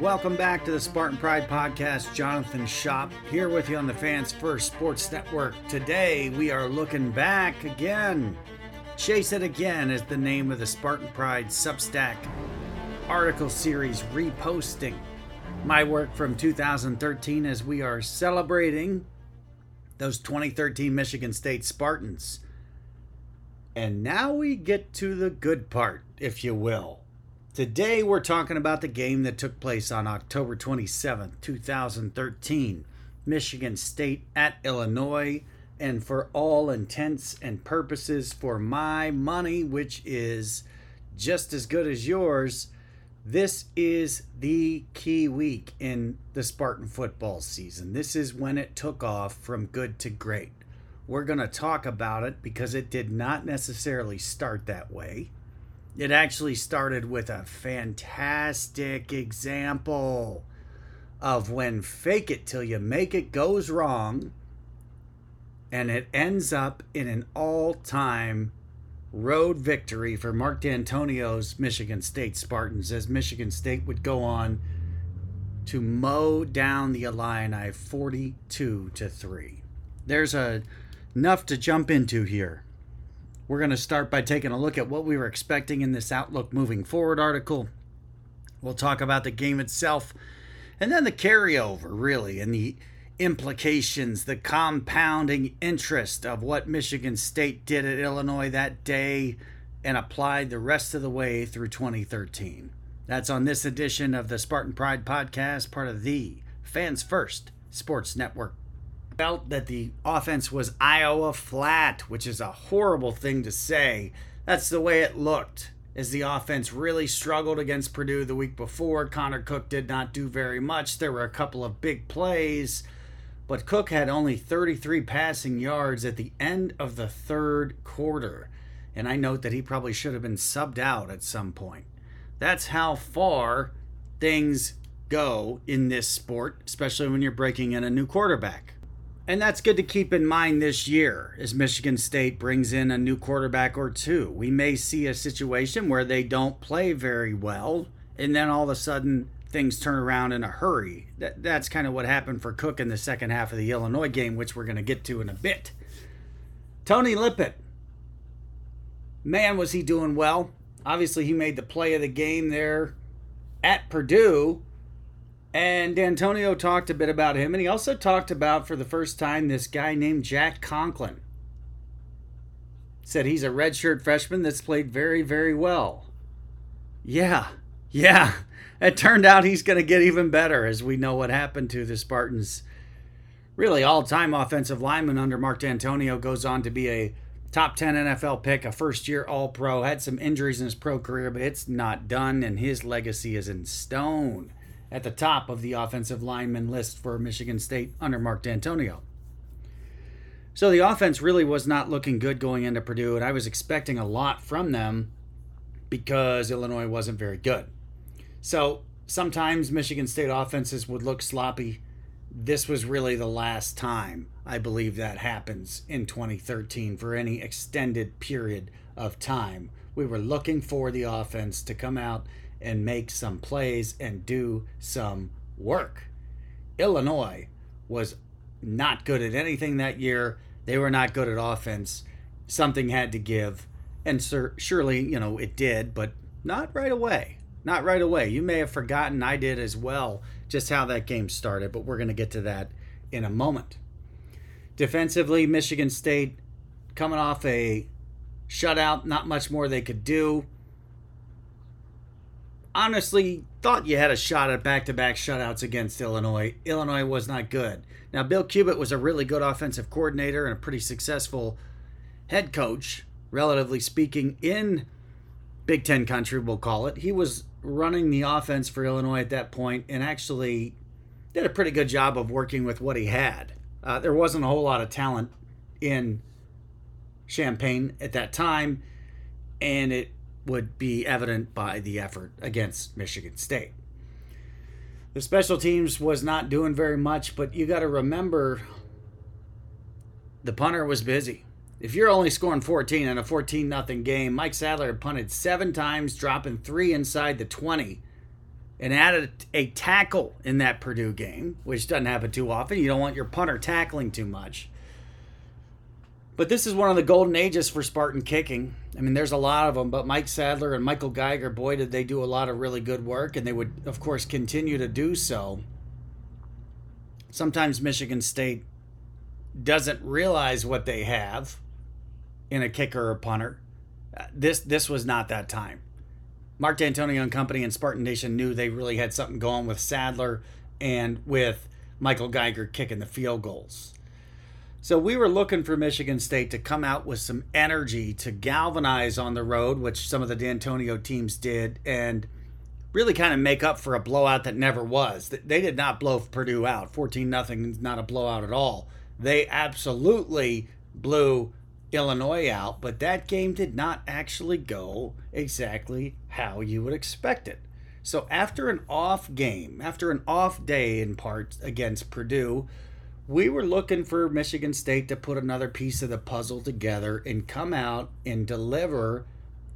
Welcome back to the Spartan Pride Podcast. Jonathan Shop here with you on the Fans First Sports Network. Today we are looking back again. Chase It Again is the name of the Spartan Pride Substack article series reposting my work from 2013 as we are celebrating those 2013 Michigan State Spartans. And now we get to the good part, if you will. Today we're talking about the game that took place on October 27, 2013. Michigan State at Illinois. And for all intents and purposes, for my money, which is just as good as yours, this is the key week in the Spartan football season. This is when it took off from good to great. We're going to talk about it because it did not necessarily start that way. It actually started with a fantastic example of when fake it till you make it goes wrong and it ends up in an all time road victory for Mark Dantonio's Michigan State Spartans as Michigan State would go on to mow down the Illini 42 to 3. There's a, enough to jump into here. We're going to start by taking a look at what we were expecting in this Outlook moving forward article. We'll talk about the game itself and then the carryover, really, and the implications, the compounding interest of what Michigan State did at Illinois that day and applied the rest of the way through 2013. That's on this edition of the Spartan Pride podcast, part of the Fans First Sports Network felt that the offense was Iowa flat, which is a horrible thing to say. That's the way it looked as the offense really struggled against Purdue the week before. Connor Cook did not do very much. There were a couple of big plays, but Cook had only 33 passing yards at the end of the third quarter. And I note that he probably should have been subbed out at some point. That's how far things go in this sport, especially when you're breaking in a new quarterback. And that's good to keep in mind this year as Michigan State brings in a new quarterback or two. We may see a situation where they don't play very well, and then all of a sudden things turn around in a hurry. That, that's kind of what happened for Cook in the second half of the Illinois game, which we're going to get to in a bit. Tony Lippett. Man, was he doing well. Obviously, he made the play of the game there at Purdue and Dantonio talked a bit about him, and he also talked about, for the first time, this guy named Jack Conklin. Said he's a redshirt freshman that's played very, very well. Yeah, yeah. It turned out he's going to get even better, as we know what happened to the Spartans. Really, all time offensive lineman under Mark Dantonio goes on to be a top 10 NFL pick, a first year All Pro. Had some injuries in his pro career, but it's not done, and his legacy is in stone at the top of the offensive lineman list for Michigan State under Mark Dantonio. So the offense really was not looking good going into Purdue, and I was expecting a lot from them because Illinois wasn't very good. So sometimes Michigan State offenses would look sloppy. This was really the last time I believe that happens in 2013 for any extended period of time. We were looking for the offense to come out and make some plays and do some work. Illinois was not good at anything that year. They were not good at offense. Something had to give. And sir, surely, you know, it did, but not right away. Not right away. You may have forgotten, I did as well, just how that game started, but we're going to get to that in a moment. Defensively, Michigan State coming off a shutout, not much more they could do honestly thought you had a shot at back to back shutouts against Illinois. Illinois was not good. Now, Bill Cubit was a really good offensive coordinator and a pretty successful head coach, relatively speaking, in Big Ten country, we'll call it. He was running the offense for Illinois at that point and actually did a pretty good job of working with what he had. Uh, there wasn't a whole lot of talent in Champaign at that time, and it would be evident by the effort against Michigan State. The special teams was not doing very much, but you got to remember the punter was busy. If you're only scoring 14 in a 14 nothing game, Mike Sadler punted seven times, dropping three inside the 20, and added a tackle in that Purdue game, which doesn't happen too often. You don't want your punter tackling too much. But this is one of the golden ages for Spartan kicking. I mean, there's a lot of them, but Mike Sadler and Michael Geiger, boy, did they do a lot of really good work, and they would, of course, continue to do so. Sometimes Michigan State doesn't realize what they have in a kicker or punter. Uh, this this was not that time. Mark Dantonio and company and Spartan Nation knew they really had something going with Sadler and with Michael Geiger kicking the field goals. So we were looking for Michigan State to come out with some energy to galvanize on the road, which some of the Dantonio teams did, and really kind of make up for a blowout that never was. They did not blow Purdue out. 14 nothing is not a blowout at all. They absolutely blew Illinois out, but that game did not actually go exactly how you would expect it. So after an off game, after an off day in part against Purdue, we were looking for Michigan State to put another piece of the puzzle together and come out and deliver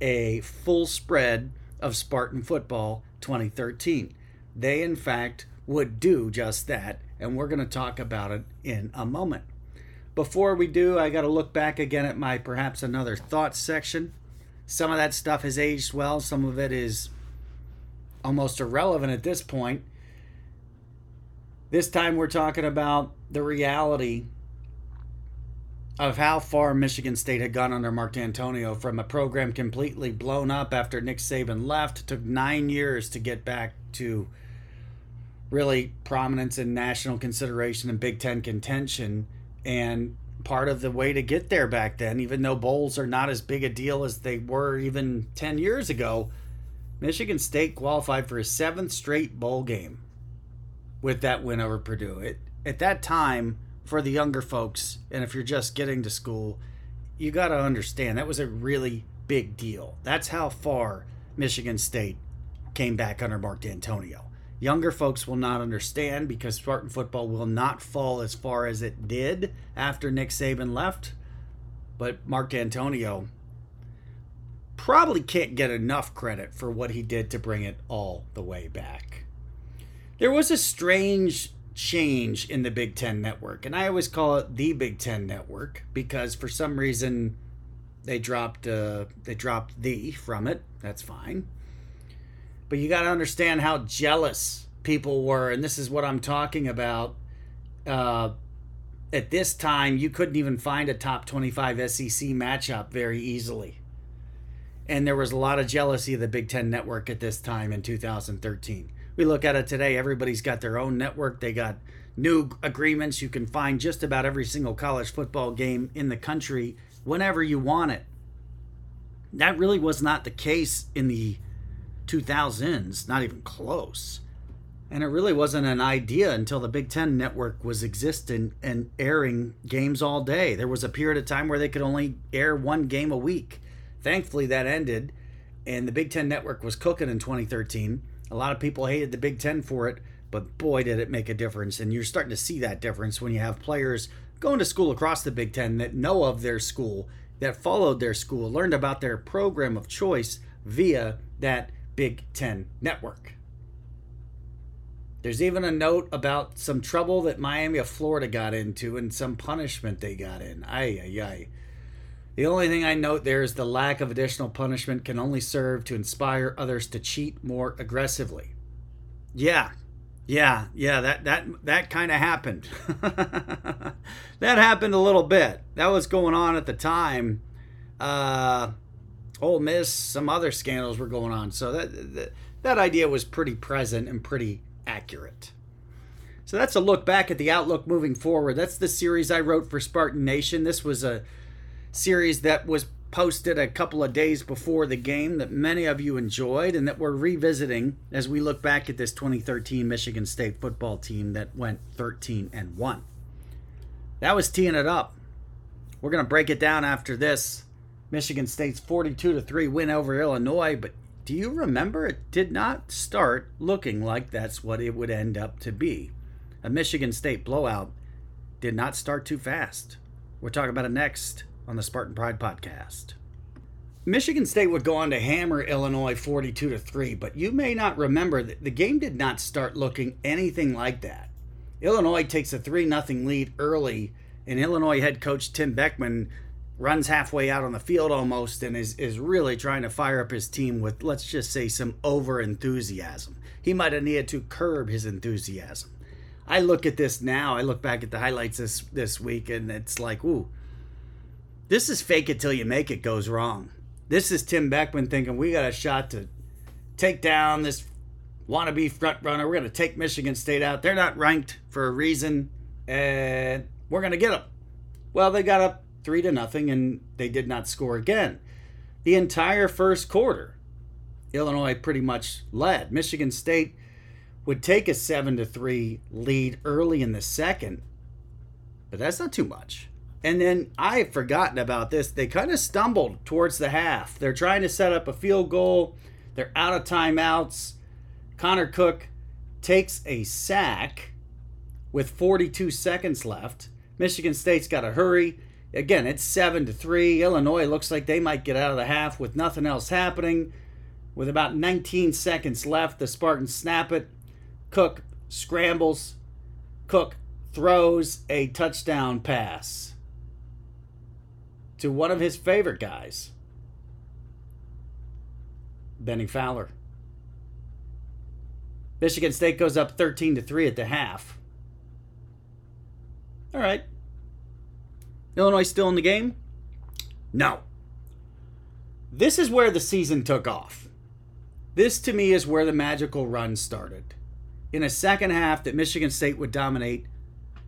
a full spread of Spartan football 2013. They, in fact, would do just that, and we're going to talk about it in a moment. Before we do, I got to look back again at my perhaps another thoughts section. Some of that stuff has aged well, some of it is almost irrelevant at this point. This time we're talking about the reality of how far Michigan State had gone under Mark Dantonio from a program completely blown up after Nick Saban left. It took nine years to get back to really prominence and national consideration and Big Ten contention. And part of the way to get there back then, even though bowls are not as big a deal as they were even 10 years ago, Michigan State qualified for a seventh straight bowl game with that win over Purdue. It, at that time, for the younger folks, and if you're just getting to school, you got to understand that was a really big deal. That's how far Michigan State came back under Mark Dantonio. Younger folks will not understand because Spartan football will not fall as far as it did after Nick Saban left. But Mark Dantonio probably can't get enough credit for what he did to bring it all the way back. There was a strange change in the Big Ten network, and I always call it the Big Ten network because for some reason they dropped uh, they dropped the from it. That's fine, but you got to understand how jealous people were, and this is what I'm talking about. Uh, at this time, you couldn't even find a top 25 SEC matchup very easily. And there was a lot of jealousy of the Big Ten network at this time in 2013 we look at it today, everybody's got their own network. They got new agreements. You can find just about every single college football game in the country whenever you want it. That really was not the case in the 2000s, not even close. And it really wasn't an idea until the Big Ten network was existing and airing games all day. There was a period of time where they could only air one game a week. Thankfully, that ended, and the Big Ten network was cooking in 2013. A lot of people hated the Big Ten for it, but boy, did it make a difference. And you're starting to see that difference when you have players going to school across the Big Ten that know of their school, that followed their school, learned about their program of choice via that Big Ten network. There's even a note about some trouble that Miami of Florida got into and some punishment they got in. Ay, ay, ay. The only thing I note there is the lack of additional punishment can only serve to inspire others to cheat more aggressively. Yeah, yeah, yeah, that that that kind of happened. that happened a little bit. That was going on at the time. Uh, Ole Miss, some other scandals were going on, so that, that that idea was pretty present and pretty accurate. So that's a look back at the outlook moving forward. That's the series I wrote for Spartan Nation. This was a series that was posted a couple of days before the game that many of you enjoyed and that we're revisiting as we look back at this 2013 Michigan State football team that went 13 and 1. That was teeing it up. We're going to break it down after this. Michigan State's 42 to 3 win over Illinois, but do you remember it did not start looking like that's what it would end up to be. A Michigan State blowout did not start too fast. We're talking about it next on the Spartan Pride podcast. Michigan State would go on to hammer Illinois 42 to 3, but you may not remember that the game did not start looking anything like that. Illinois takes a 3 0 lead early, and Illinois head coach Tim Beckman runs halfway out on the field almost and is, is really trying to fire up his team with, let's just say, some over enthusiasm. He might have needed to curb his enthusiasm. I look at this now, I look back at the highlights this, this week, and it's like, ooh, this is fake it till you make it goes wrong. This is Tim Beckman thinking we got a shot to take down this wannabe front runner. We're going to take Michigan State out. They're not ranked for a reason, and we're going to get them. Well, they got up three to nothing, and they did not score again. The entire first quarter, Illinois pretty much led. Michigan State would take a seven to three lead early in the second, but that's not too much. And then I have forgotten about this. They kind of stumbled towards the half. They're trying to set up a field goal. They're out of timeouts. Connor Cook takes a sack with 42 seconds left. Michigan State's got to hurry. Again, it's 7 to 3. Illinois looks like they might get out of the half with nothing else happening. With about 19 seconds left, the Spartans snap it. Cook scrambles. Cook throws a touchdown pass to one of his favorite guys, Bennie Fowler. Michigan State goes up 13 to 3 at the half. All right. Illinois still in the game? No. This is where the season took off. This to me is where the magical run started. In a second half that Michigan State would dominate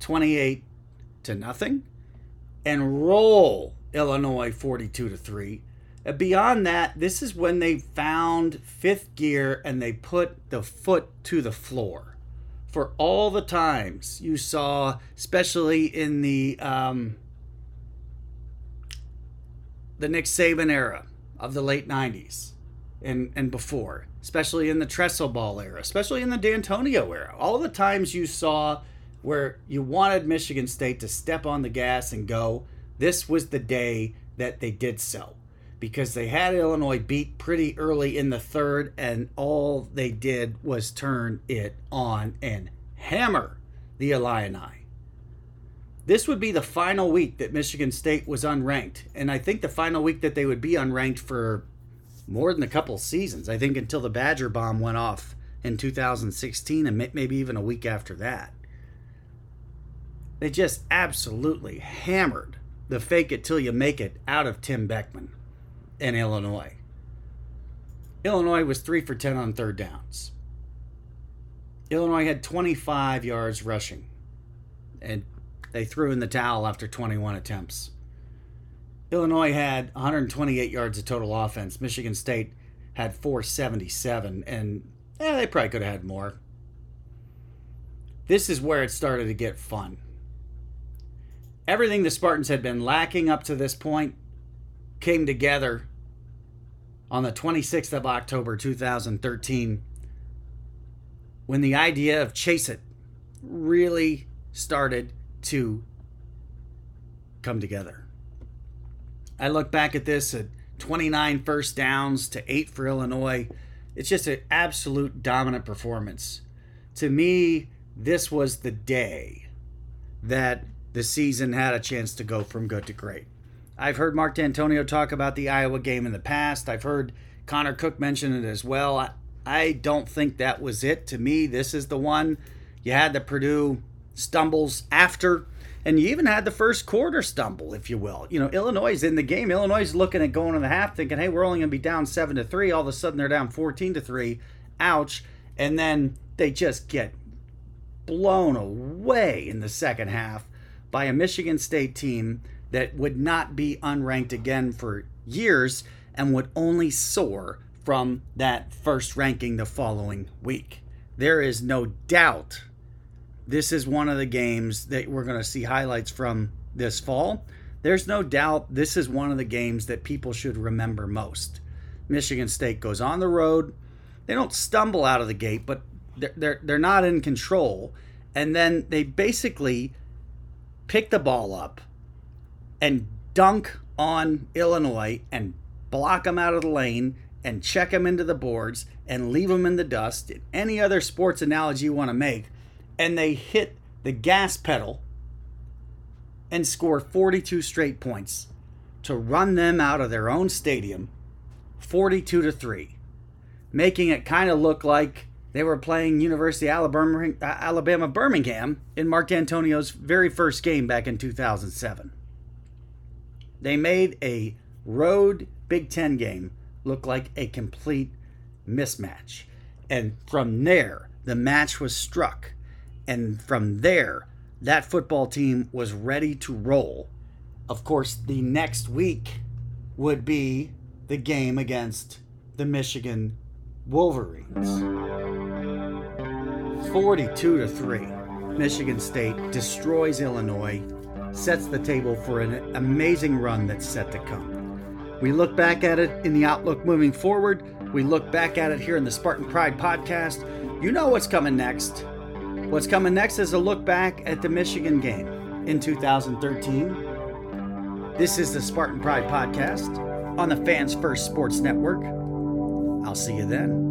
28 to nothing and roll Illinois 42 to 3. Uh, beyond that, this is when they found fifth gear and they put the foot to the floor. For all the times you saw, especially in the um, the Nick Saban era of the late 90s and, and before, especially in the Tressel Ball era, especially in the Dantonio era, all the times you saw where you wanted Michigan State to step on the gas and go, this was the day that they did so because they had Illinois beat pretty early in the third, and all they did was turn it on and hammer the Illini. This would be the final week that Michigan State was unranked, and I think the final week that they would be unranked for more than a couple seasons. I think until the Badger bomb went off in 2016, and maybe even a week after that. They just absolutely hammered the fake it till you make it out of Tim Beckman in Illinois. Illinois was 3 for 10 on third downs. Illinois had 25 yards rushing, and they threw in the towel after 21 attempts. Illinois had 128 yards of total offense. Michigan State had 477, and eh, they probably could have had more. This is where it started to get fun. Everything the Spartans had been lacking up to this point came together on the 26th of October 2013 when the idea of Chase It really started to come together. I look back at this at 29 first downs to 8 for Illinois. It's just an absolute dominant performance. To me, this was the day that the season had a chance to go from good to great. I've heard Mark Dantonio talk about the Iowa game in the past. I've heard Connor Cook mention it as well. I, I don't think that was it. To me, this is the one. You had the Purdue stumbles after, and you even had the first quarter stumble, if you will. You know, Illinois is in the game. Illinois is looking at going in the half, thinking, "Hey, we're only going to be down seven to three. All of a sudden, they're down fourteen to three. Ouch!" And then they just get blown away in the second half by a Michigan State team that would not be unranked again for years and would only soar from that first ranking the following week. There is no doubt this is one of the games that we're going to see highlights from this fall. There's no doubt this is one of the games that people should remember most. Michigan State goes on the road. They don't stumble out of the gate, but they're, they're, they're not in control. And then they basically pick the ball up and dunk on Illinois and block them out of the lane and check them into the boards and leave them in the dust, any other sports analogy you want to make, and they hit the gas pedal and score 42 straight points to run them out of their own stadium 42 to 3, making it kind of look like they were playing University Alabama, Alabama Birmingham in Mark Dantonio's very first game back in 2007. They made a road Big Ten game look like a complete mismatch. And from there, the match was struck. And from there, that football team was ready to roll. Of course, the next week would be the game against the Michigan Wolverines. 42 to 3. Michigan State destroys Illinois, sets the table for an amazing run that's set to come. We look back at it in the outlook moving forward. We look back at it here in the Spartan Pride podcast. You know what's coming next. What's coming next is a look back at the Michigan game in 2013. This is the Spartan Pride podcast on the Fans First Sports Network. I'll see you then.